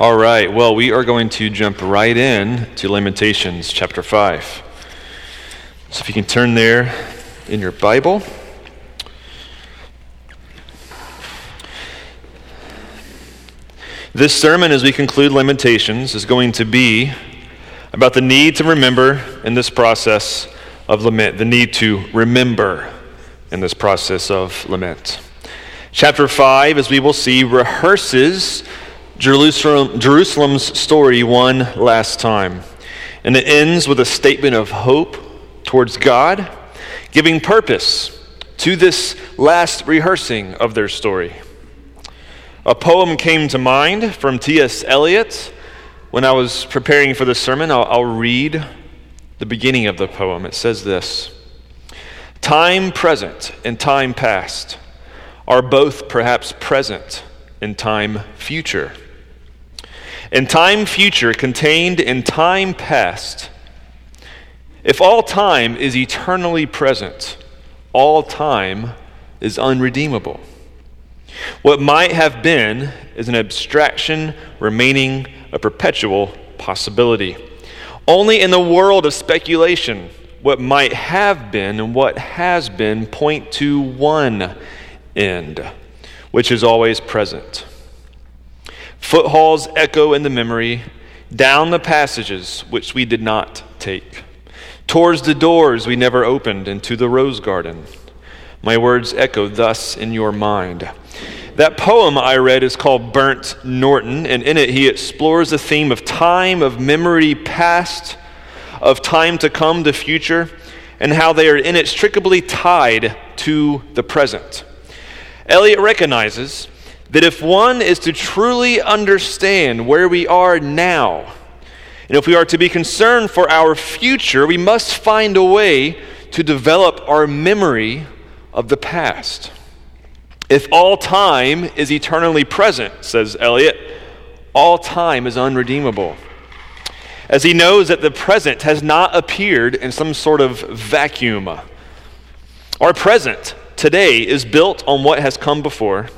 All right, well, we are going to jump right in to Lamentations chapter 5. So if you can turn there in your Bible. This sermon, as we conclude Lamentations, is going to be about the need to remember in this process of lament, the need to remember in this process of lament. Chapter 5, as we will see, rehearses Jerusalem, Jerusalem's story one last time. And it ends with a statement of hope towards God, giving purpose to this last rehearsing of their story. A poem came to mind from T.S. Eliot when I was preparing for the sermon. I'll, I'll read the beginning of the poem. It says this Time present and time past are both perhaps present in time future. In time future contained in time past, if all time is eternally present, all time is unredeemable. What might have been is an abstraction remaining a perpetual possibility. Only in the world of speculation, what might have been and what has been point to one end, which is always present. Foothalls echo in the memory, down the passages which we did not take, towards the doors we never opened into the rose garden. My words echo thus in your mind. That poem I read is called Burnt Norton, and in it he explores the theme of time, of memory past, of time to come, the future, and how they are inextricably tied to the present. Eliot recognizes that if one is to truly understand where we are now, and if we are to be concerned for our future, we must find a way to develop our memory of the past. If all time is eternally present, says Eliot, all time is unredeemable. As he knows that the present has not appeared in some sort of vacuum. Our present today is built on what has come before,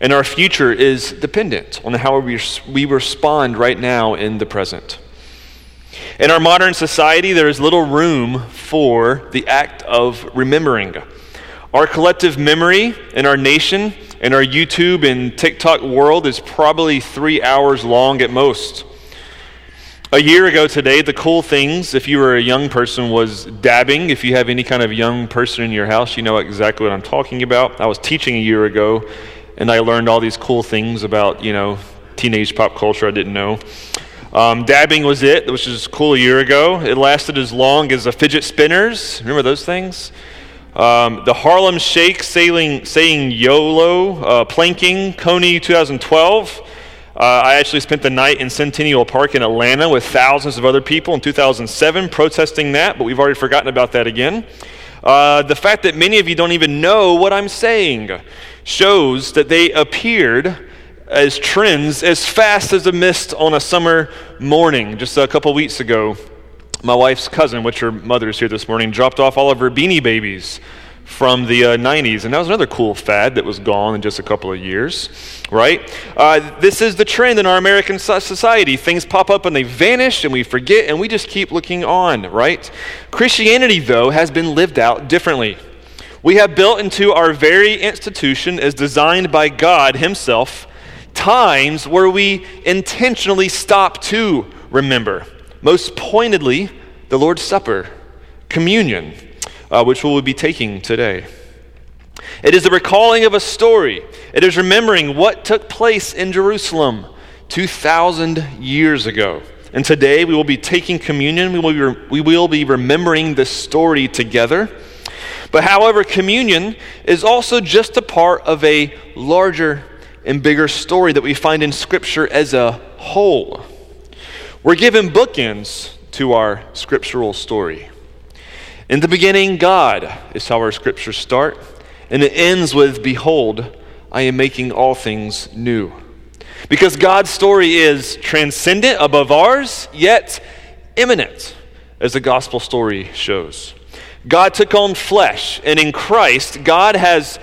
and our future is dependent on how we, we respond right now in the present. In our modern society, there is little room for the act of remembering. Our collective memory in our nation and our YouTube and TikTok world is probably three hours long at most. A year ago today, the cool things, if you were a young person, was dabbing. If you have any kind of young person in your house, you know exactly what I'm talking about. I was teaching a year ago, and I learned all these cool things about, you know, teenage pop culture I didn't know. Um, dabbing was it, which was cool a year ago. It lasted as long as the fidget spinners. Remember those things? Um, the Harlem Shake sailing, saying YOLO, uh, planking, Kony 2012. Uh, I actually spent the night in Centennial Park in Atlanta with thousands of other people in 2007 protesting that, but we've already forgotten about that again. Uh, the fact that many of you don't even know what I'm saying shows that they appeared as trends as fast as a mist on a summer morning. Just a couple weeks ago my wife's cousin, which her mother is here this morning, dropped off all of her beanie babies from the uh, 90s. And that was another cool fad that was gone in just a couple of years, right? Uh, this is the trend in our American society. Things pop up and they vanish and we forget and we just keep looking on, right? Christianity, though, has been lived out differently. We have built into our very institution, as designed by God Himself, times where we intentionally stop to remember most pointedly, the Lord's Supper, communion, uh, which we will be taking today. It is the recalling of a story. It is remembering what took place in Jerusalem 2,000 years ago. And today we will be taking communion. We will be, re- we will be remembering this story together. But however, communion is also just a part of a larger and bigger story that we find in Scripture as a whole. We're given bookends to our scriptural story. In the beginning, God is how our scriptures start, and it ends with, Behold, I am making all things new. Because God's story is transcendent above ours, yet immanent, as the gospel story shows. God took on flesh, and in Christ, God has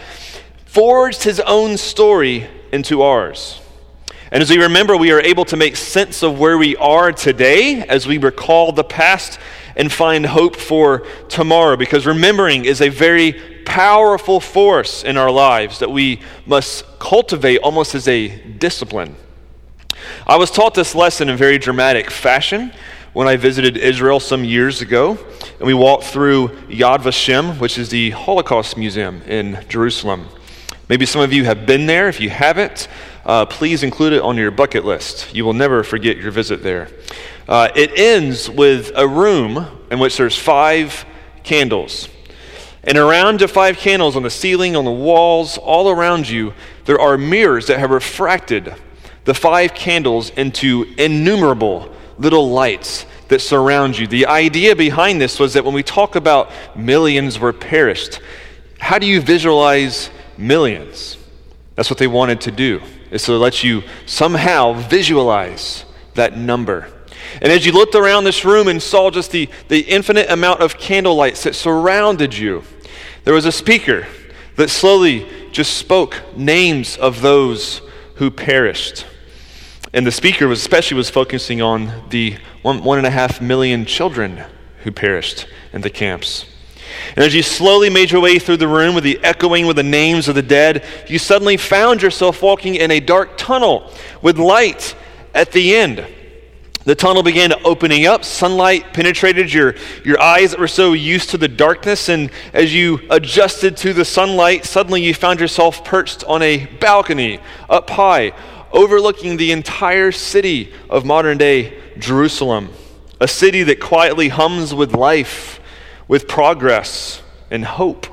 forged his own story into ours. And as we remember, we are able to make sense of where we are today as we recall the past and find hope for tomorrow. Because remembering is a very powerful force in our lives that we must cultivate almost as a discipline. I was taught this lesson in very dramatic fashion when I visited Israel some years ago, and we walked through Yad Vashem, which is the Holocaust Museum in Jerusalem. Maybe some of you have been there. If you haven't, uh, please include it on your bucket list. You will never forget your visit there. Uh, it ends with a room in which there's five candles. And around the five candles on the ceiling, on the walls, all around you, there are mirrors that have refracted the five candles into innumerable little lights that surround you. The idea behind this was that when we talk about millions were perished, how do you visualize millions? That's what they wanted to do is to let you somehow visualize that number. And as you looked around this room and saw just the, the infinite amount of candle lights that surrounded you, there was a speaker that slowly just spoke names of those who perished. And the speaker was especially was focusing on the one, one and a half million children who perished in the camps. And as you slowly made your way through the room with the echoing with the names of the dead, you suddenly found yourself walking in a dark tunnel with light at the end. The tunnel began opening up. Sunlight penetrated your, your eyes that were so used to the darkness. And as you adjusted to the sunlight, suddenly you found yourself perched on a balcony up high, overlooking the entire city of modern day Jerusalem. A city that quietly hums with life with progress and hope.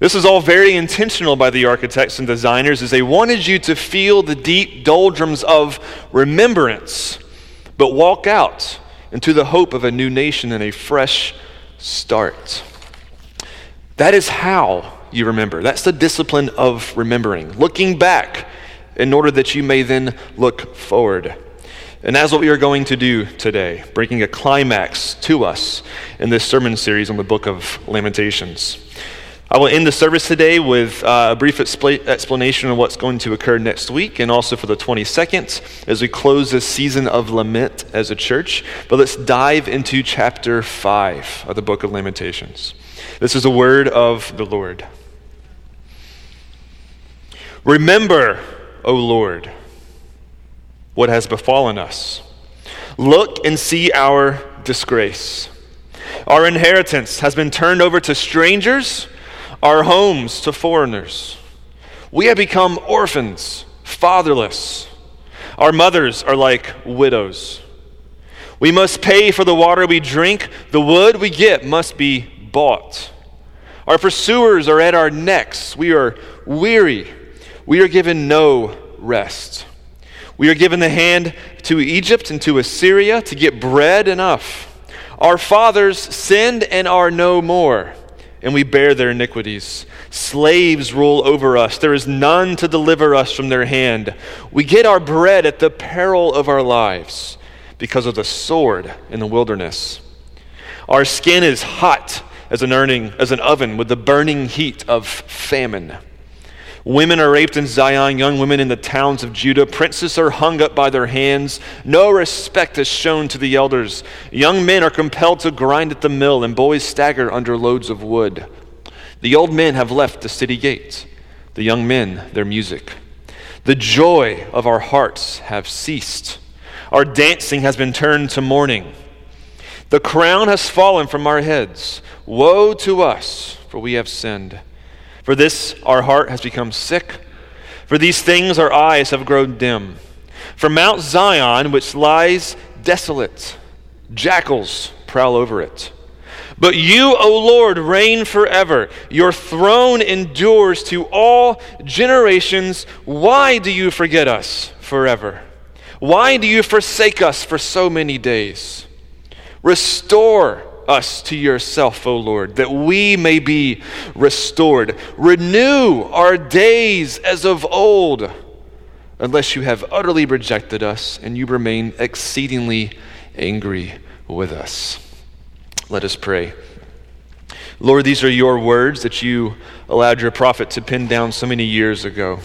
This is all very intentional by the architects and designers as they wanted you to feel the deep doldrums of remembrance, but walk out into the hope of a new nation and a fresh start. That is how you remember. That's the discipline of remembering, looking back in order that you may then look forward. And that's what we are going to do today, bringing a climax to us in this sermon series on the book of Lamentations. I will end the service today with uh, a brief expl- explanation of what's going to occur next week and also for the 22nd as we close this season of lament as a church. But let's dive into chapter 5 of the book of Lamentations. This is a word of the Lord. Remember, O Lord what has befallen us. Look and see our disgrace. Our inheritance has been turned over to strangers, our homes to foreigners. We have become orphans, fatherless. Our mothers are like widows. We must pay for the water we drink, the wood we get must be bought. Our pursuers are at our necks. We are weary. We are given no rest. We are given the hand to Egypt and to Assyria to get bread enough. Our fathers sinned and are no more, and we bear their iniquities. Slaves rule over us. There is none to deliver us from their hand. We get our bread at the peril of our lives because of the sword in the wilderness. Our skin is hot as an, earning, as an oven with the burning heat of famine. Women are raped in Zion, young women in the towns of Judah. Princes are hung up by their hands. No respect is shown to the elders. Young men are compelled to grind at the mill, and boys stagger under loads of wood. The old men have left the city gates, the young men their music. The joy of our hearts have ceased. Our dancing has been turned to mourning. The crown has fallen from our heads. Woe to us, for we have sinned. For this our heart has become sick. For these things our eyes have grown dim. For Mount Zion, which lies desolate, jackals prowl over it. But you, O Lord, reign forever. Your throne endures to all generations. Why do you forget us forever? Why do you forsake us for so many days? Restore us to yourself, O Lord, that we may be restored. Renew our days as of old, unless you have utterly rejected us and you remain exceedingly angry with us. Let us pray. Lord, these are your words that you allowed your prophet to pin down so many years ago.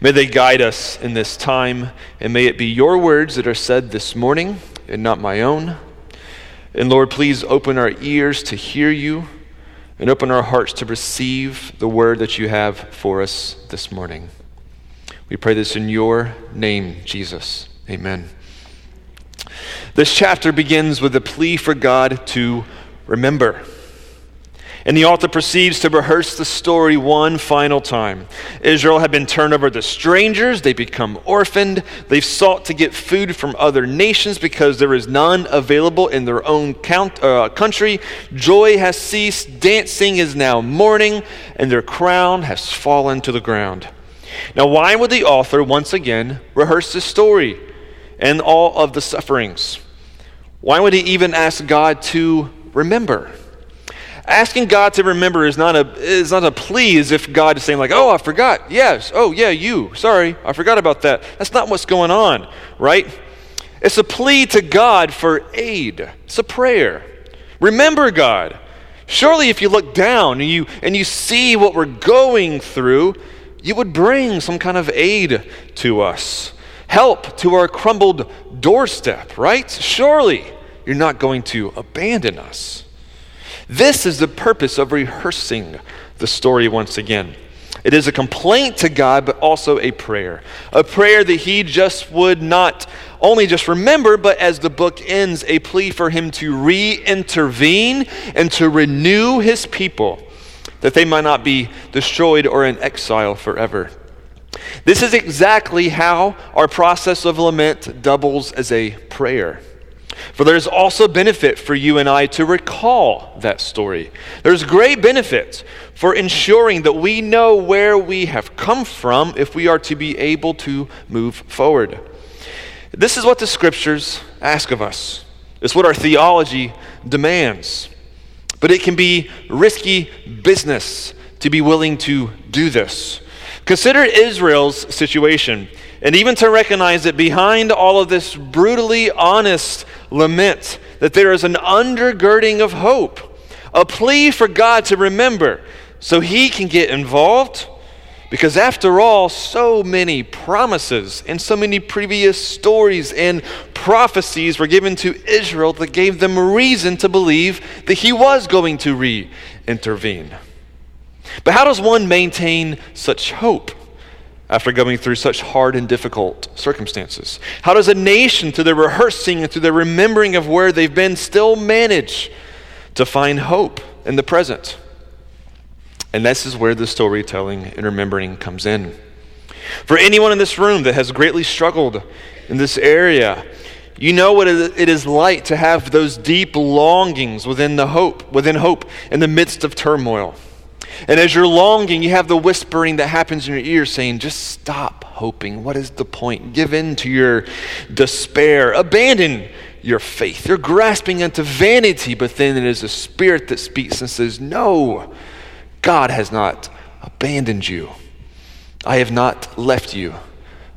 May they guide us in this time, and may it be your words that are said this morning and not my own. And Lord, please open our ears to hear you and open our hearts to receive the word that you have for us this morning. We pray this in your name, Jesus. Amen. This chapter begins with a plea for God to remember. And the author proceeds to rehearse the story one final time. Israel had been turned over to strangers, they become orphaned, they've sought to get food from other nations because there is none available in their own count, uh, country. Joy has ceased, dancing is now mourning, and their crown has fallen to the ground. Now, why would the author once again rehearse this story and all of the sufferings? Why would he even ask God to remember? Asking God to remember is not a is not a plea as if God is saying like, "Oh, I forgot. Yes. Oh, yeah, you. Sorry. I forgot about that." That's not what's going on, right? It's a plea to God for aid. It's a prayer. Remember God. Surely if you look down and you and you see what we're going through, you would bring some kind of aid to us. Help to our crumbled doorstep, right? Surely you're not going to abandon us. This is the purpose of rehearsing the story once again. It is a complaint to God, but also a prayer. A prayer that He just would not only just remember, but as the book ends, a plea for Him to re intervene and to renew His people, that they might not be destroyed or in exile forever. This is exactly how our process of lament doubles as a prayer. For there's also benefit for you and I to recall that story. There's great benefit for ensuring that we know where we have come from if we are to be able to move forward. This is what the scriptures ask of us. It's what our theology demands. But it can be risky business to be willing to do this. Consider Israel's situation, and even to recognize that behind all of this brutally honest lament, that there is an undergirding of hope, a plea for God to remember so he can get involved. Because after all, so many promises and so many previous stories and prophecies were given to Israel that gave them reason to believe that he was going to re intervene. But how does one maintain such hope? After going through such hard and difficult circumstances? How does a nation, through their rehearsing and through their remembering of where they've been, still manage to find hope in the present? And this is where the storytelling and remembering comes in. For anyone in this room that has greatly struggled in this area, you know what it is like to have those deep longings within the hope, within hope in the midst of turmoil. And as you're longing, you have the whispering that happens in your ear saying, just stop hoping. What is the point? Give in to your despair. Abandon your faith. You're grasping into vanity, but then it is a spirit that speaks and says, No, God has not abandoned you. I have not left you.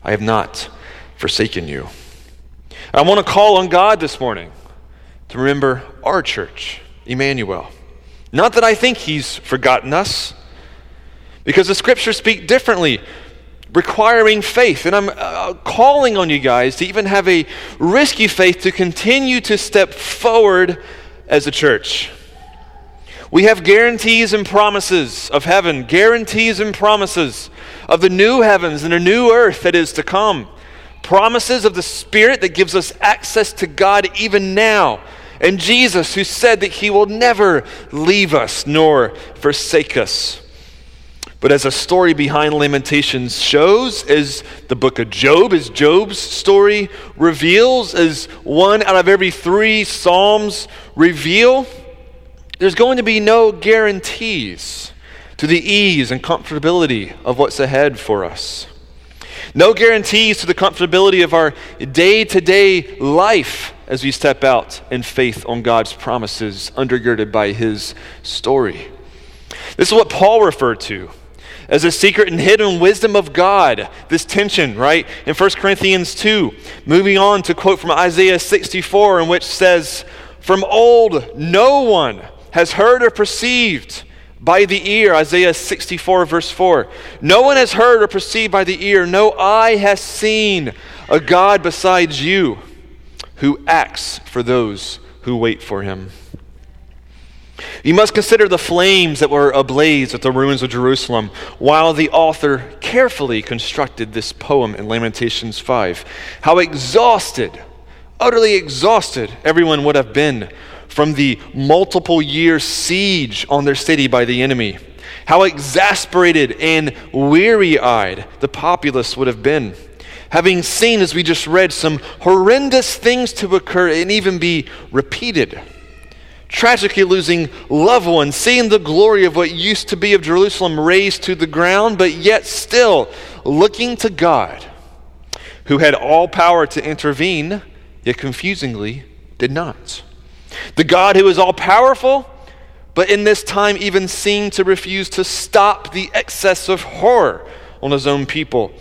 I have not forsaken you. I want to call on God this morning to remember our church, Emmanuel. Not that I think he's forgotten us, because the scriptures speak differently, requiring faith. And I'm uh, calling on you guys to even have a risky faith to continue to step forward as a church. We have guarantees and promises of heaven, guarantees and promises of the new heavens and a new earth that is to come, promises of the Spirit that gives us access to God even now and Jesus, who said that he will never leave us nor forsake us. But as a story behind Lamentations shows, as the book of Job, as Job's story reveals, as one out of every three Psalms reveal, there's going to be no guarantees to the ease and comfortability of what's ahead for us. No guarantees to the comfortability of our day to day life as we step out in faith on God's promises, undergirded by his story. This is what Paul referred to as a secret and hidden wisdom of God. This tension, right? In 1 Corinthians 2, moving on to quote from Isaiah 64, in which says, From old, no one has heard or perceived by the ear, Isaiah 64, verse 4. No one has heard or perceived by the ear, no eye has seen a God besides you who acts for those who wait for him. You must consider the flames that were ablaze at the ruins of Jerusalem while the author carefully constructed this poem in Lamentations 5. How exhausted, utterly exhausted everyone would have been from the multiple year siege on their city by the enemy. How exasperated and weary eyed the populace would have been. Having seen, as we just read, some horrendous things to occur and even be repeated. Tragically losing loved ones, seeing the glory of what used to be of Jerusalem razed to the ground, but yet still looking to God, who had all power to intervene, yet confusingly did not. The God who is all powerful, but in this time even seemed to refuse to stop the excess of horror on his own people.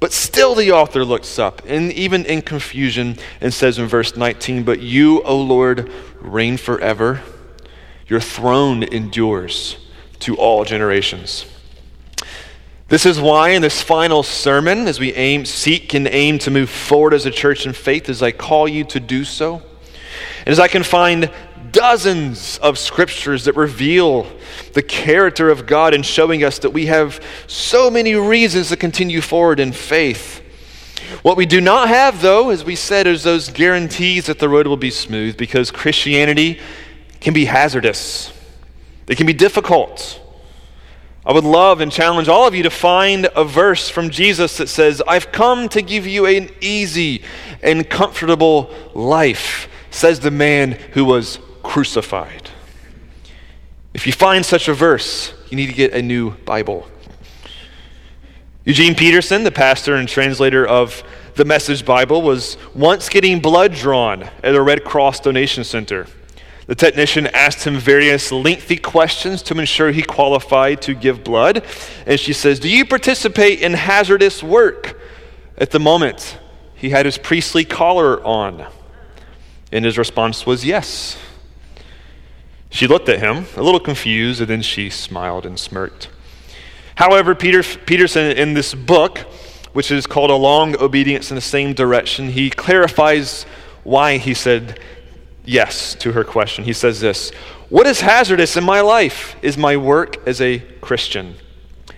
But still, the author looks up, and even in confusion, and says in verse 19, But you, O Lord, reign forever. Your throne endures to all generations. This is why, in this final sermon, as we aim, seek and aim to move forward as a church in faith, as I call you to do so, and as I can find dozens of scriptures that reveal the character of God and showing us that we have so many reasons to continue forward in faith. What we do not have, though, as we said, is those guarantees that the road will be smooth because Christianity can be hazardous, it can be difficult. I would love and challenge all of you to find a verse from Jesus that says, I've come to give you an easy and comfortable life says the man who was crucified. If you find such a verse, you need to get a new Bible. Eugene Peterson, the pastor and translator of the Message Bible, was once getting blood drawn at a Red Cross donation center. The technician asked him various lengthy questions to ensure he qualified to give blood. And she says, Do you participate in hazardous work? At the moment, he had his priestly collar on. And his response was yes. She looked at him, a little confused, and then she smiled and smirked. However, Peter, Peterson, in this book, which is called A Long Obedience in the Same Direction, he clarifies why he said yes to her question. He says this What is hazardous in my life is my work as a Christian.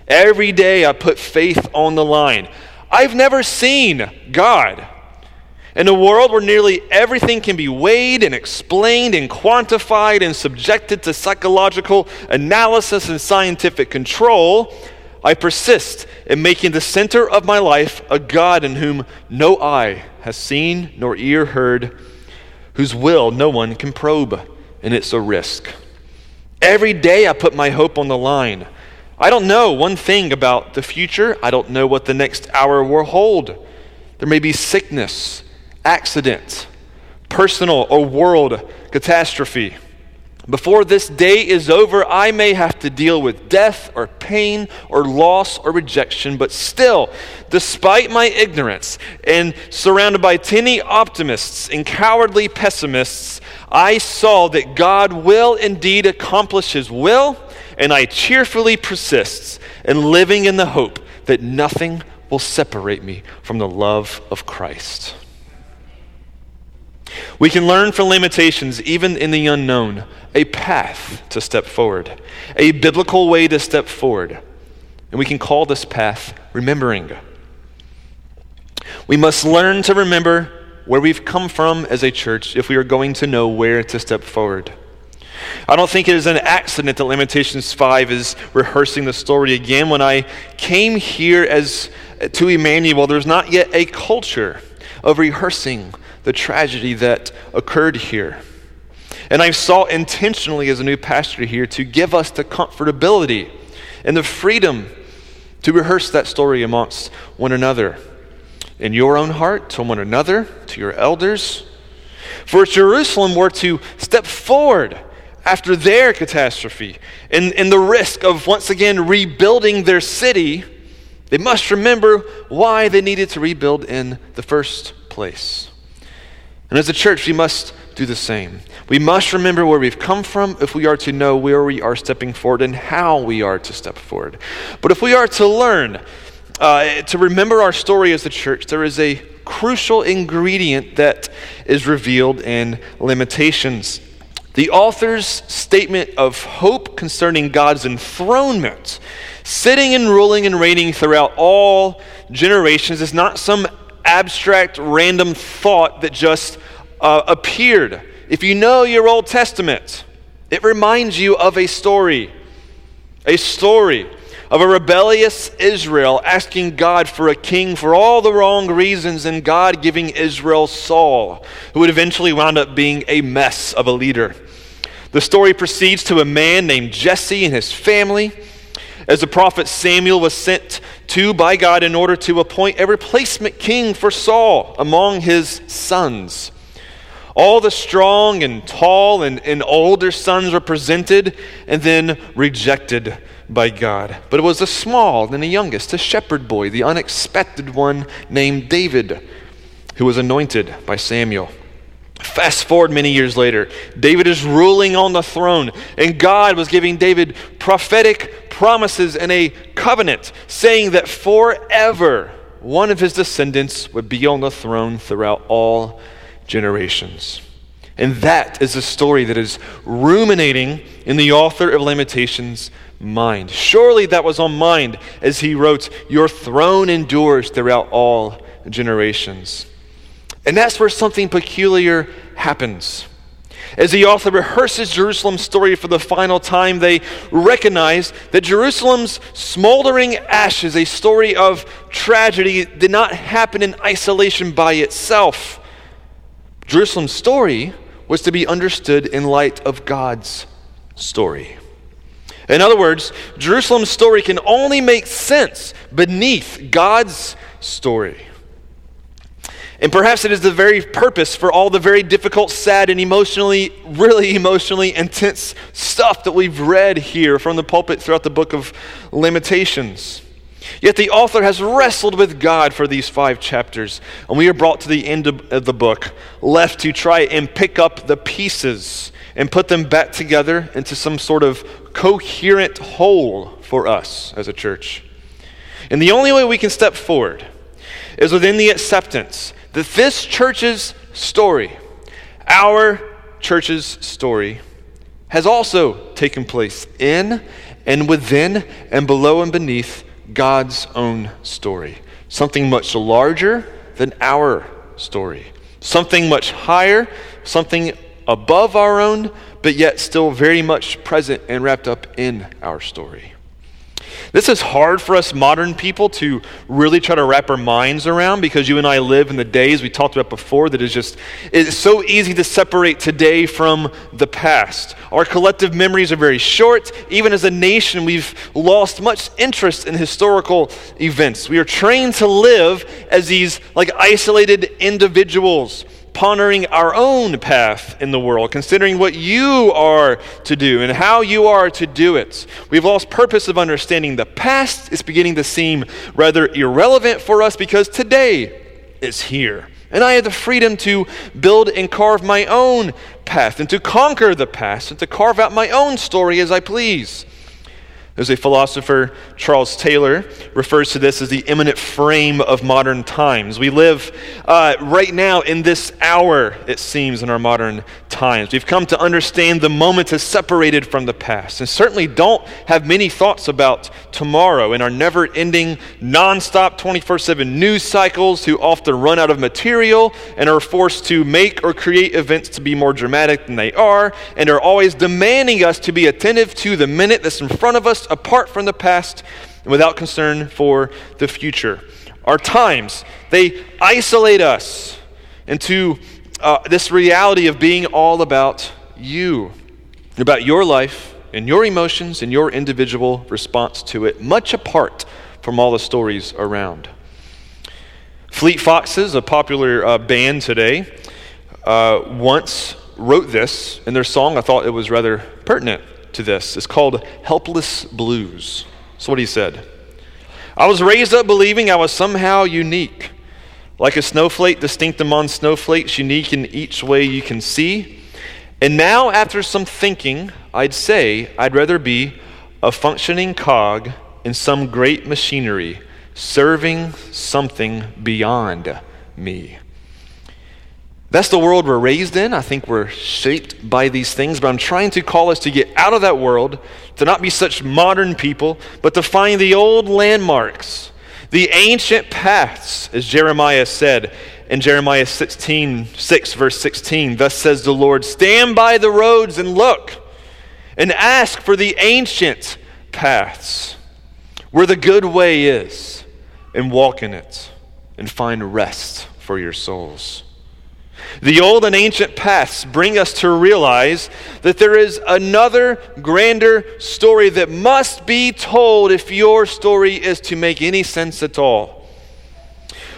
Every day I put faith on the line. I've never seen God. In a world where nearly everything can be weighed and explained and quantified and subjected to psychological analysis and scientific control, I persist in making the center of my life a God in whom no eye has seen nor ear heard, whose will no one can probe, and it's a risk. Every day I put my hope on the line. I don't know one thing about the future. I don't know what the next hour will hold. There may be sickness accident, personal or world catastrophe. Before this day is over, I may have to deal with death or pain or loss or rejection, but still, despite my ignorance and surrounded by tinny optimists and cowardly pessimists, I saw that God will indeed accomplish His will, and I cheerfully persist in living in the hope that nothing will separate me from the love of Christ. We can learn from Lamentations, even in the unknown, a path to step forward, a biblical way to step forward. And we can call this path remembering. We must learn to remember where we've come from as a church if we are going to know where to step forward. I don't think it is an accident that Lamentations 5 is rehearsing the story again. When I came here as to Emmanuel, there's not yet a culture of rehearsing the tragedy that occurred here. And I sought intentionally as a new pastor here to give us the comfortability and the freedom to rehearse that story amongst one another. In your own heart, to one another, to your elders. For if Jerusalem were to step forward after their catastrophe and, and the risk of once again rebuilding their city, they must remember why they needed to rebuild in the first place. And as a church, we must do the same. We must remember where we've come from if we are to know where we are stepping forward and how we are to step forward. But if we are to learn, uh, to remember our story as a church, there is a crucial ingredient that is revealed in Lamentations. The author's statement of hope concerning God's enthronement, sitting and ruling and reigning throughout all generations, is not some abstract, random thought that just uh, appeared. If you know your Old Testament, it reminds you of a story. A story of a rebellious Israel asking God for a king for all the wrong reasons, and God giving Israel Saul, who would eventually wound up being a mess of a leader. The story proceeds to a man named Jesse and his family as the prophet Samuel was sent to by God in order to appoint a replacement king for Saul among his sons. All the strong and tall and, and older sons were presented and then rejected by God. But it was the small and the youngest, the shepherd boy, the unexpected one named David, who was anointed by Samuel. Fast forward many years later, David is ruling on the throne, and God was giving David prophetic promises and a covenant, saying that forever one of his descendants would be on the throne throughout all generations. And that is a story that is ruminating in the author of Lamentations' mind. Surely that was on mind as he wrote, Your throne endures throughout all generations. And that's where something peculiar happens. As the author rehearses Jerusalem's story for the final time, they recognize that Jerusalem's smoldering ashes, a story of tragedy, did not happen in isolation by itself. Jerusalem's story was to be understood in light of God's story. In other words, Jerusalem's story can only make sense beneath God's story. And perhaps it is the very purpose for all the very difficult, sad, and emotionally, really emotionally intense stuff that we've read here from the pulpit throughout the book of Lamentations. Yet the author has wrestled with God for these five chapters, and we are brought to the end of the book, left to try and pick up the pieces and put them back together into some sort of coherent whole for us as a church. And the only way we can step forward is within the acceptance that this church's story, our church's story, has also taken place in and within and below and beneath God's own story. Something much larger than our story. Something much higher, something above our own, but yet still very much present and wrapped up in our story. This is hard for us modern people to really try to wrap our minds around because you and I live in the days we talked about before that is just it's so easy to separate today from the past. Our collective memories are very short. Even as a nation, we've lost much interest in historical events. We are trained to live as these like isolated individuals pondering our own path in the world, considering what you are to do and how you are to do it. We've lost purpose of understanding the past is beginning to seem rather irrelevant for us because today is here. And I have the freedom to build and carve my own path and to conquer the past and to carve out my own story as I please. There's a philosopher, Charles Taylor, refers to this as the immanent frame of modern times. We live uh, right now in this hour, it seems, in our modern times. We've come to understand the moment is separated from the past, and certainly don't have many thoughts about tomorrow in our never ending, non-stop 24 7 news cycles who often run out of material and are forced to make or create events to be more dramatic than they are, and are always demanding us to be attentive to the minute that's in front of us apart from the past and without concern for the future. Our times, they isolate us into uh, this reality of being all about you, about your life and your emotions and your individual response to it, much apart from all the stories around. Fleet Foxes, a popular uh, band today, uh, once wrote this in their song. I thought it was rather pertinent to this. It's called Helpless Blues. That's what he said. I was raised up believing I was somehow unique. Like a snowflake, distinct among snowflakes, unique in each way you can see. And now, after some thinking, I'd say I'd rather be a functioning cog in some great machinery, serving something beyond me. That's the world we're raised in. I think we're shaped by these things, but I'm trying to call us to get out of that world, to not be such modern people, but to find the old landmarks, the ancient paths, as Jeremiah said in Jeremiah 16, 6, verse 16. Thus says the Lord Stand by the roads and look, and ask for the ancient paths, where the good way is, and walk in it, and find rest for your souls. The old and ancient paths bring us to realize that there is another grander story that must be told if your story is to make any sense at all.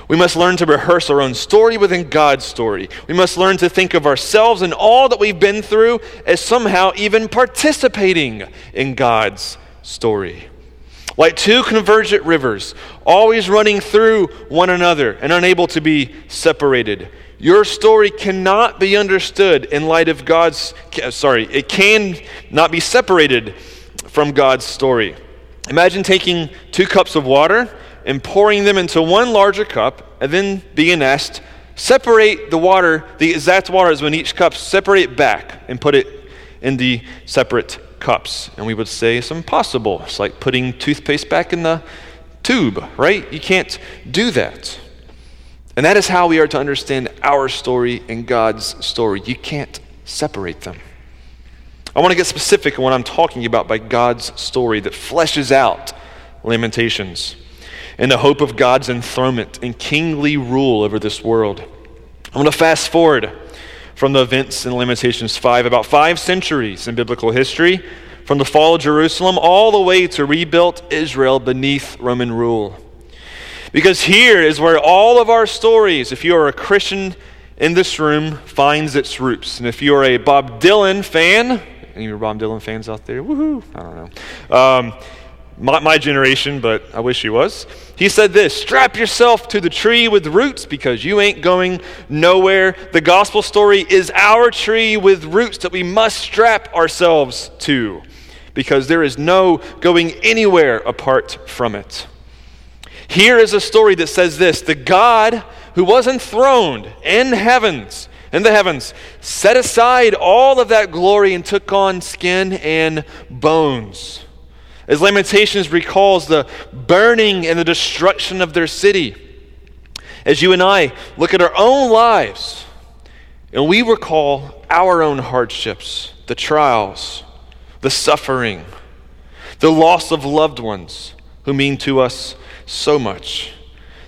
We must learn to rehearse our own story within God's story. We must learn to think of ourselves and all that we've been through as somehow even participating in God's story. Like two convergent rivers, always running through one another and unable to be separated. Your story cannot be understood in light of God's, sorry, it can not be separated from God's story. Imagine taking two cups of water and pouring them into one larger cup and then being asked, separate the water, the exact water is in each cup, separate it back and put it in the separate cups. And we would say it's impossible. It's like putting toothpaste back in the tube, right? You can't do that. And that is how we are to understand our story and God's story. You can't separate them. I want to get specific in what I'm talking about by God's story that fleshes out Lamentations and the hope of God's enthronement and kingly rule over this world. I'm going to fast forward from the events in Lamentations 5, about five centuries in biblical history, from the fall of Jerusalem all the way to rebuilt Israel beneath Roman rule. Because here is where all of our stories, if you are a Christian in this room, finds its roots. And if you're a Bob Dylan fan, any of your Bob Dylan fans out there? Woohoo! I don't know. Um, my, my generation, but I wish he was. He said this Strap yourself to the tree with roots because you ain't going nowhere. The gospel story is our tree with roots that we must strap ourselves to because there is no going anywhere apart from it. Here is a story that says this the God who was enthroned in heavens, in the heavens, set aside all of that glory and took on skin and bones. As Lamentations recalls the burning and the destruction of their city. As you and I look at our own lives and we recall our own hardships, the trials, the suffering, the loss of loved ones who mean to us so much.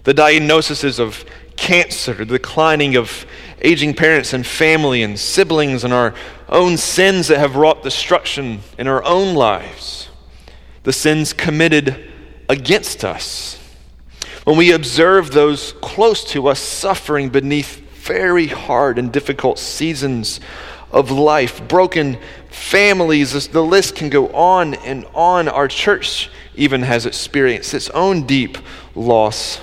The diagnoses of cancer, the declining of aging parents and family and siblings, and our own sins that have wrought destruction in our own lives, the sins committed against us. When we observe those close to us suffering beneath very hard and difficult seasons of life, broken families, the list can go on and on. Our church even has experienced its own deep loss.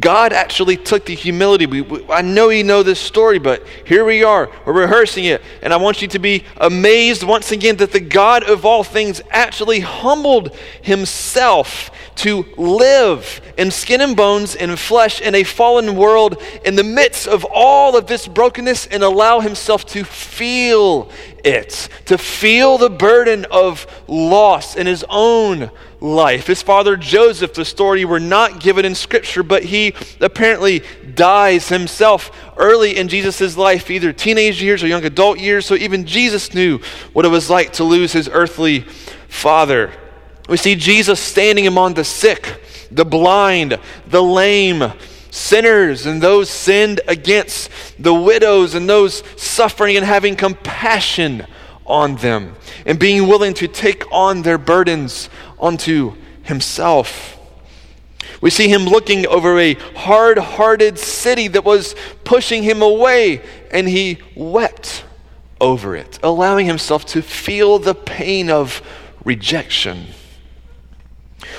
God actually took the humility. We, we, I know you know this story, but here we are. We're rehearsing it. And I want you to be amazed once again that the God of all things actually humbled himself to live in skin and bones and flesh in a fallen world in the midst of all of this brokenness and allow himself to feel it, to feel the burden of loss in his own life. His father Joseph, the story we're not given in Scripture, but he apparently dies himself early in Jesus' life, either teenage years or young adult years. So even Jesus knew what it was like to lose his earthly father. We see Jesus standing among the sick, the blind, the lame, sinners and those sinned against, the widows and those suffering and having compassion on them, and being willing to take on their burdens onto himself. We see him looking over a hard hearted city that was pushing him away, and he wept over it, allowing himself to feel the pain of rejection.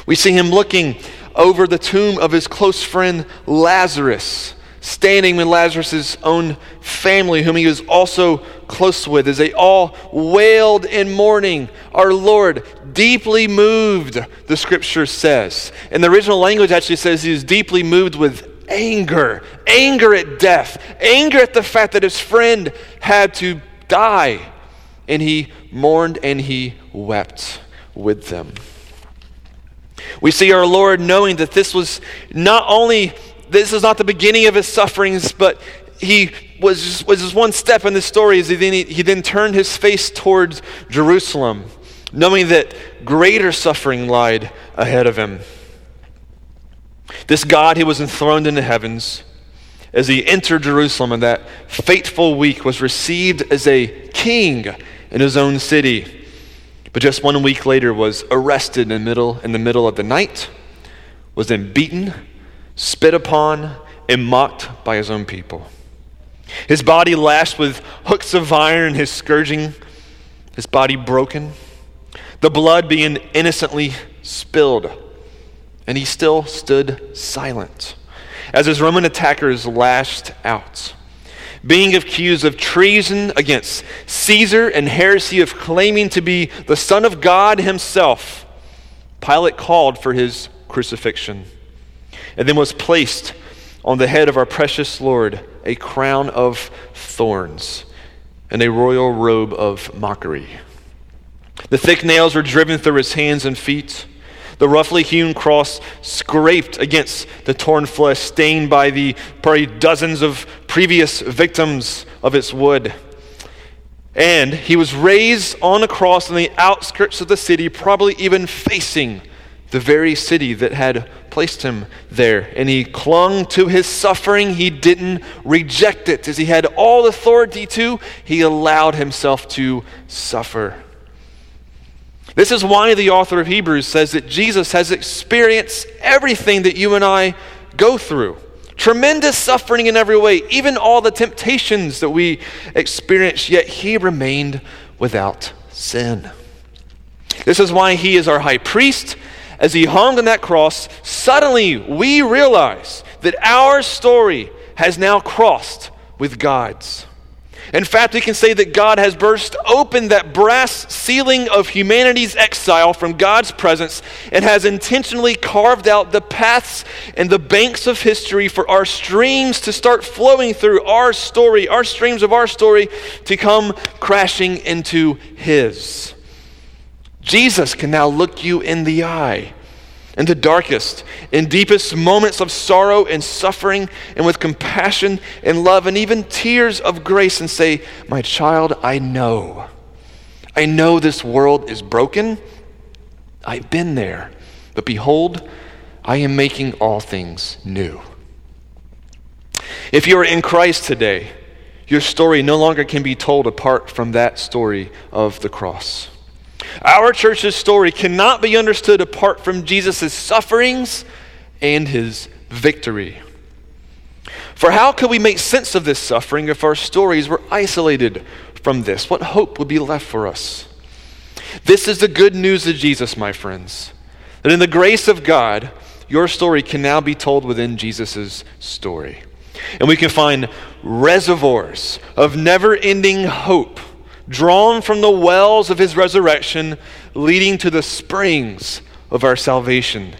We see him looking over the tomb of his close friend Lazarus standing with Lazarus' own family, whom he was also close with, as they all wailed in mourning. Our Lord, deeply moved, the scripture says. And the original language actually says he was deeply moved with anger anger at death, anger at the fact that his friend had to die. And he mourned and he wept with them. We see our Lord knowing that this was not only this is not the beginning of his sufferings, but he was just, was just one step in the story as he then, he, he then turned his face towards Jerusalem, knowing that greater suffering lied ahead of him. This God who was enthroned in the heavens, as he entered Jerusalem in that fateful week, was received as a king in his own city. But just one week later was arrested in the middle, in the middle of the night, was then beaten, spit upon, and mocked by his own people. His body lashed with hooks of iron, his scourging, his body broken, the blood being innocently spilled and he still stood silent as his Roman attackers lashed out. Being accused of treason against Caesar and heresy of claiming to be the Son of God himself, Pilate called for his crucifixion and then was placed on the head of our precious Lord a crown of thorns and a royal robe of mockery. The thick nails were driven through his hands and feet. The roughly hewn cross scraped against the torn flesh, stained by the probably dozens of previous victims of its wood. And he was raised on a cross on the outskirts of the city, probably even facing the very city that had placed him there. And he clung to his suffering. He didn't reject it. As he had all authority to, he allowed himself to suffer. This is why the author of Hebrews says that Jesus has experienced everything that you and I go through. Tremendous suffering in every way, even all the temptations that we experience, yet he remained without sin. This is why he is our high priest. As he hung on that cross, suddenly we realize that our story has now crossed with God's. In fact, we can say that God has burst open that brass ceiling of humanity's exile from God's presence and has intentionally carved out the paths and the banks of history for our streams to start flowing through our story, our streams of our story to come crashing into His. Jesus can now look you in the eye in the darkest in deepest moments of sorrow and suffering, and with compassion and love and even tears of grace, and say, My child, I know. I know this world is broken. I've been there. But behold, I am making all things new. If you are in Christ today, your story no longer can be told apart from that story of the cross. Our church's story cannot be understood apart from Jesus' sufferings and his victory. For how could we make sense of this suffering if our stories were isolated from this? What hope would be left for us? This is the good news of Jesus, my friends. That in the grace of God, your story can now be told within Jesus' story. And we can find reservoirs of never ending hope drawn from the wells of his resurrection, leading to the springs of our salvation,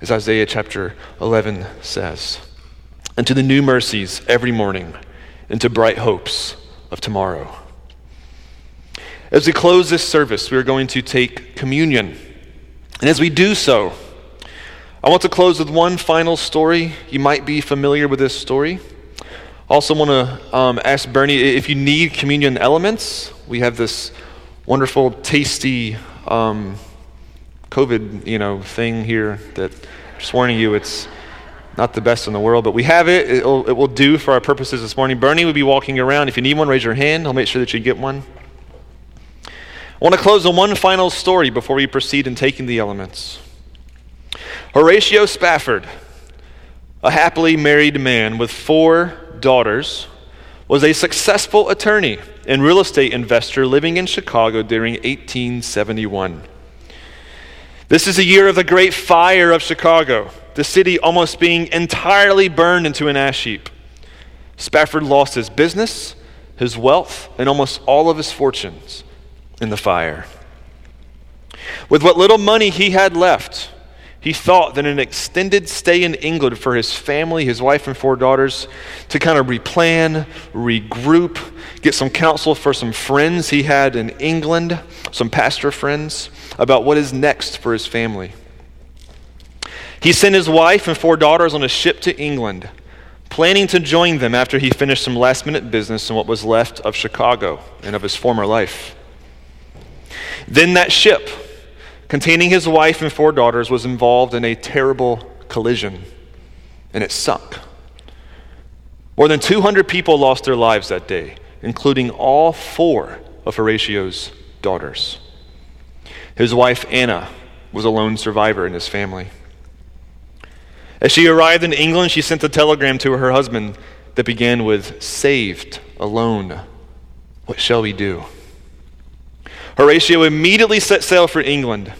as Isaiah chapter 11 says, and to the new mercies every morning, and to bright hopes of tomorrow. As we close this service, we are going to take communion. And as we do so, I want to close with one final story. You might be familiar with this story. Also, want to um, ask Bernie if you need communion elements. We have this wonderful, tasty um, COVID, you know, thing here that just warning you, it's not the best in the world, but we have it. It'll, it will do for our purposes this morning. Bernie will be walking around. If you need one, raise your hand. I'll make sure that you get one. I want to close on one final story before we proceed in taking the elements. Horatio Spafford, a happily married man with four daughters, was a successful attorney and real estate investor living in Chicago during 1871. This is the year of the Great Fire of Chicago, the city almost being entirely burned into an ash heap. Spafford lost his business, his wealth, and almost all of his fortunes in the fire. With what little money he had left, he thought that an extended stay in England for his family, his wife, and four daughters, to kind of replan, regroup, get some counsel for some friends he had in England, some pastor friends, about what is next for his family. He sent his wife and four daughters on a ship to England, planning to join them after he finished some last minute business in what was left of Chicago and of his former life. Then that ship, containing his wife and four daughters, was involved in a terrible collision, and it sunk. More than 200 people lost their lives that day, including all four of Horatio's daughters. His wife, Anna, was a lone survivor in his family. As she arrived in England, she sent a telegram to her husband that began with, Saved, alone. What shall we do? Horatio immediately set sail for England,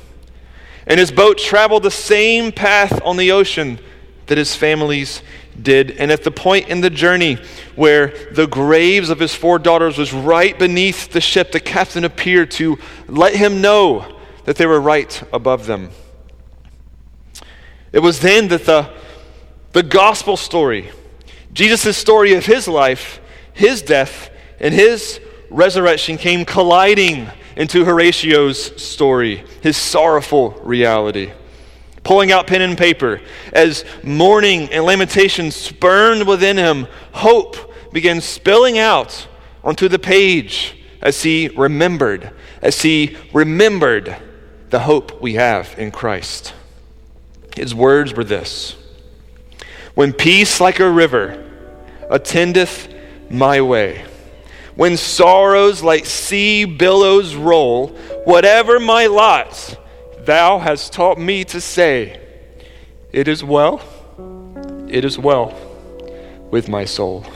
and his boat traveled the same path on the ocean that his families did. And at the point in the journey where the graves of his four daughters was right beneath the ship, the captain appeared to let him know that they were right above them. It was then that the, the gospel story, Jesus' story of his life, his death, and his resurrection came colliding into Horatio's story, his sorrowful reality. Pulling out pen and paper, as mourning and lamentation spurned within him, hope began spilling out onto the page as he remembered, as he remembered the hope we have in Christ. His words were this When peace like a river attendeth my way, when sorrows like sea billows roll, whatever my lot, thou hast taught me to say, It is well, it is well with my soul.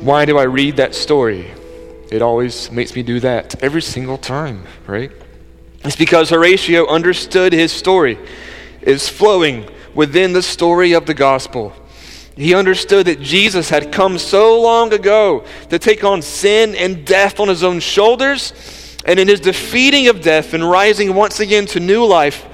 Why do I read that story? It always makes me do that every single time, right? It's because Horatio understood his story is flowing within the story of the gospel. He understood that Jesus had come so long ago to take on sin and death on his own shoulders. And in his defeating of death and rising once again to new life,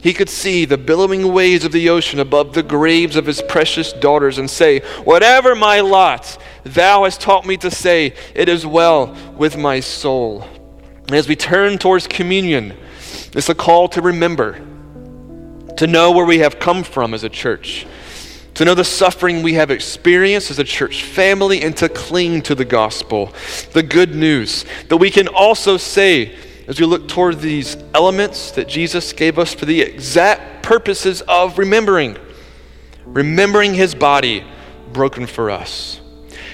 he could see the billowing waves of the ocean above the graves of his precious daughters and say, Whatever my lot, thou hast taught me to say, It is well with my soul. And as we turn towards communion, it's a call to remember, to know where we have come from as a church, to know the suffering we have experienced as a church family, and to cling to the gospel, the good news that we can also say, as we look toward these elements that Jesus gave us for the exact purposes of remembering. Remembering his body broken for us,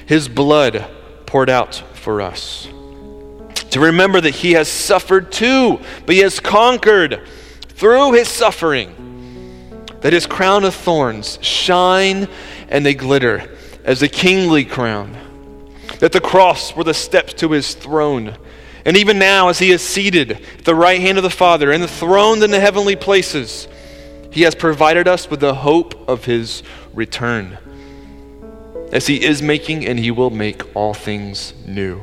his blood poured out for us. To remember that he has suffered too, but he has conquered through his suffering, that his crown of thorns shine and they glitter as a kingly crown, that the cross were the steps to his throne. And even now, as he is seated at the right hand of the Father enthroned in the heavenly places, he has provided us with the hope of his return, as he is making and he will make all things new.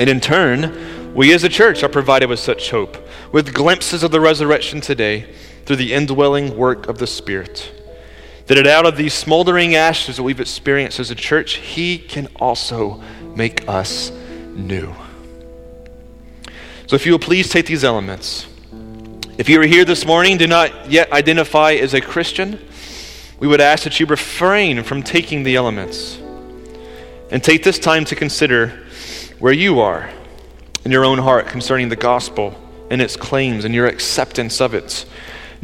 And in turn, we as a church are provided with such hope, with glimpses of the resurrection today through the indwelling work of the Spirit. That out of these smoldering ashes that we've experienced as a church, He can also make us new. So if you will please take these elements. If you are here this morning, do not yet identify as a Christian, we would ask that you refrain from taking the elements and take this time to consider where you are in your own heart concerning the gospel and its claims and your acceptance of it.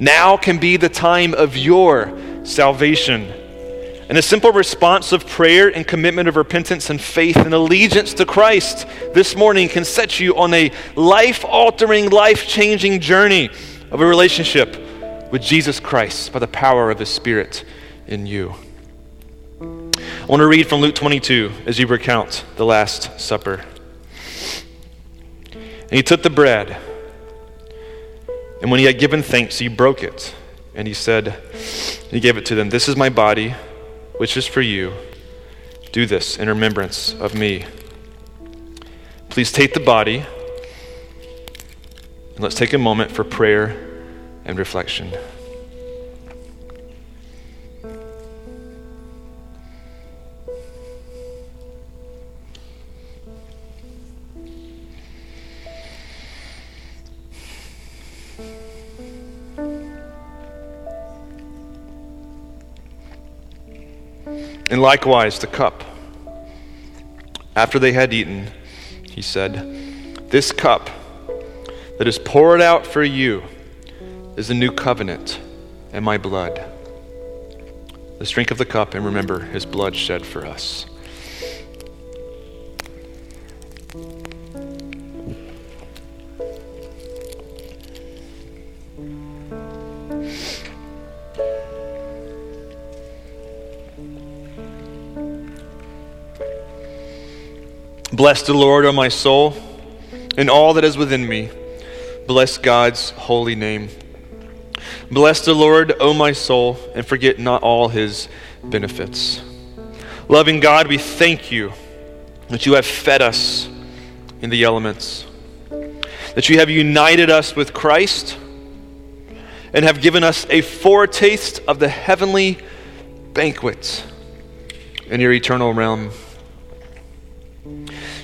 Now can be the time of your salvation. And a simple response of prayer and commitment of repentance and faith and allegiance to Christ this morning can set you on a life altering, life changing journey of a relationship with Jesus Christ by the power of His Spirit in you. I want to read from Luke 22 as you recount the Last Supper. And he took the bread, and when he had given thanks, he broke it, and he said, He gave it to them. This is my body, which is for you. Do this in remembrance of me. Please take the body and let's take a moment for prayer and reflection. And likewise the cup. After they had eaten, he said, This cup that is poured out for you is a new covenant in my blood. Let's drink of the cup and remember his blood shed for us. Bless the Lord, O my soul, and all that is within me. Bless God's holy name. Bless the Lord, O my soul, and forget not all his benefits. Loving God, we thank you that you have fed us in the elements, that you have united us with Christ, and have given us a foretaste of the heavenly banquet in your eternal realm.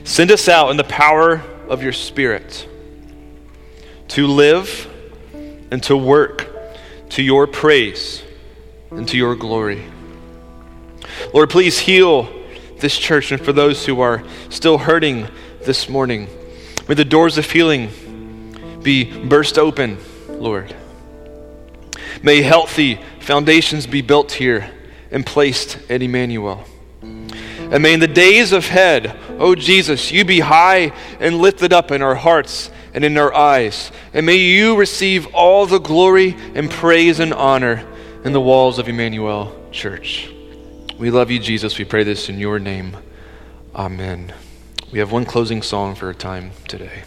Send us out in the power of your Spirit to live and to work to your praise and to your glory. Lord, please heal this church and for those who are still hurting this morning. May the doors of healing be burst open, Lord. May healthy foundations be built here and placed at Emmanuel. And may in the days ahead, O oh Jesus, you be high and lifted up in our hearts and in our eyes. And may you receive all the glory and praise and honor in the walls of Emmanuel Church. We love you, Jesus. We pray this in your name. Amen. We have one closing song for our time today.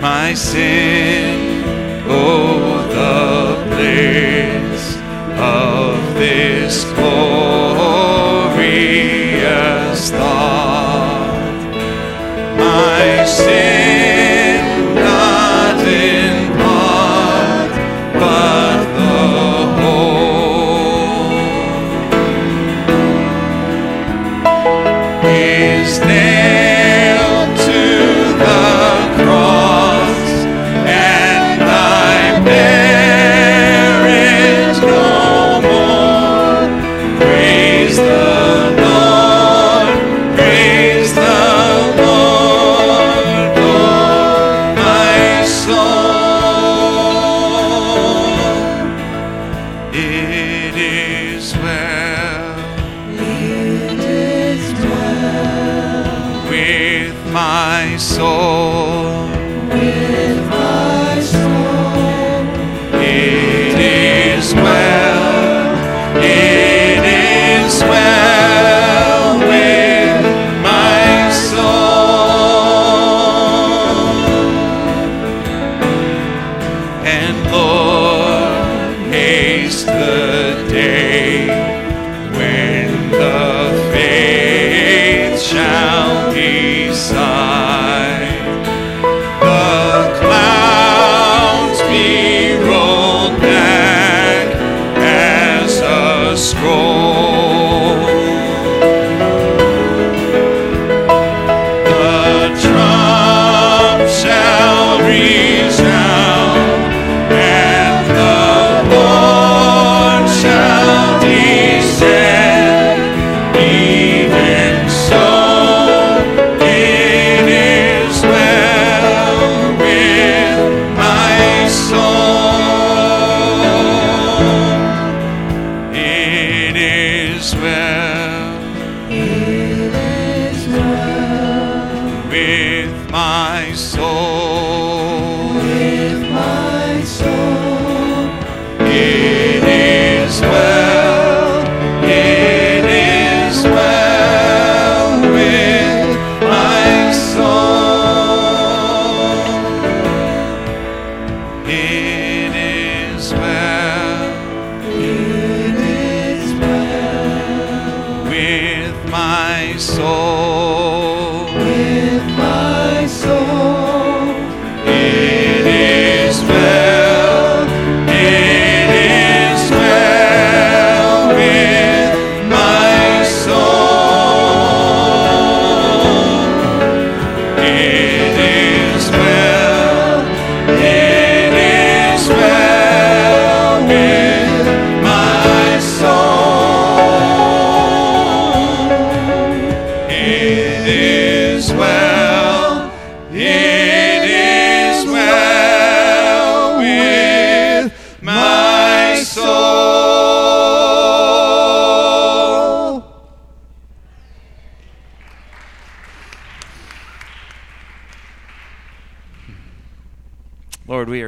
My sin,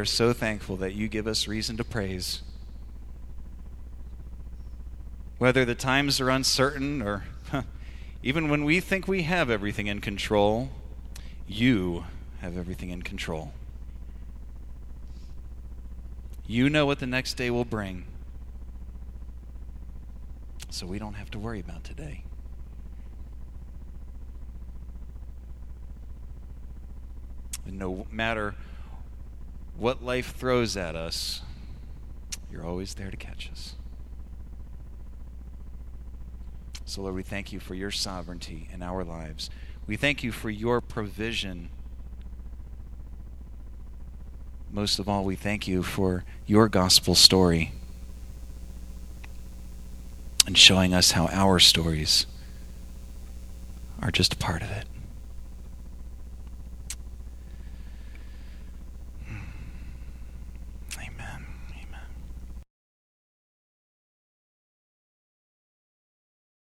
are so thankful that you give us reason to praise. Whether the times are uncertain or even when we think we have everything in control, you have everything in control. You know what the next day will bring. So we don't have to worry about today. And no matter what life throws at us, you're always there to catch us. So, Lord, we thank you for your sovereignty in our lives. We thank you for your provision. Most of all, we thank you for your gospel story and showing us how our stories are just a part of it.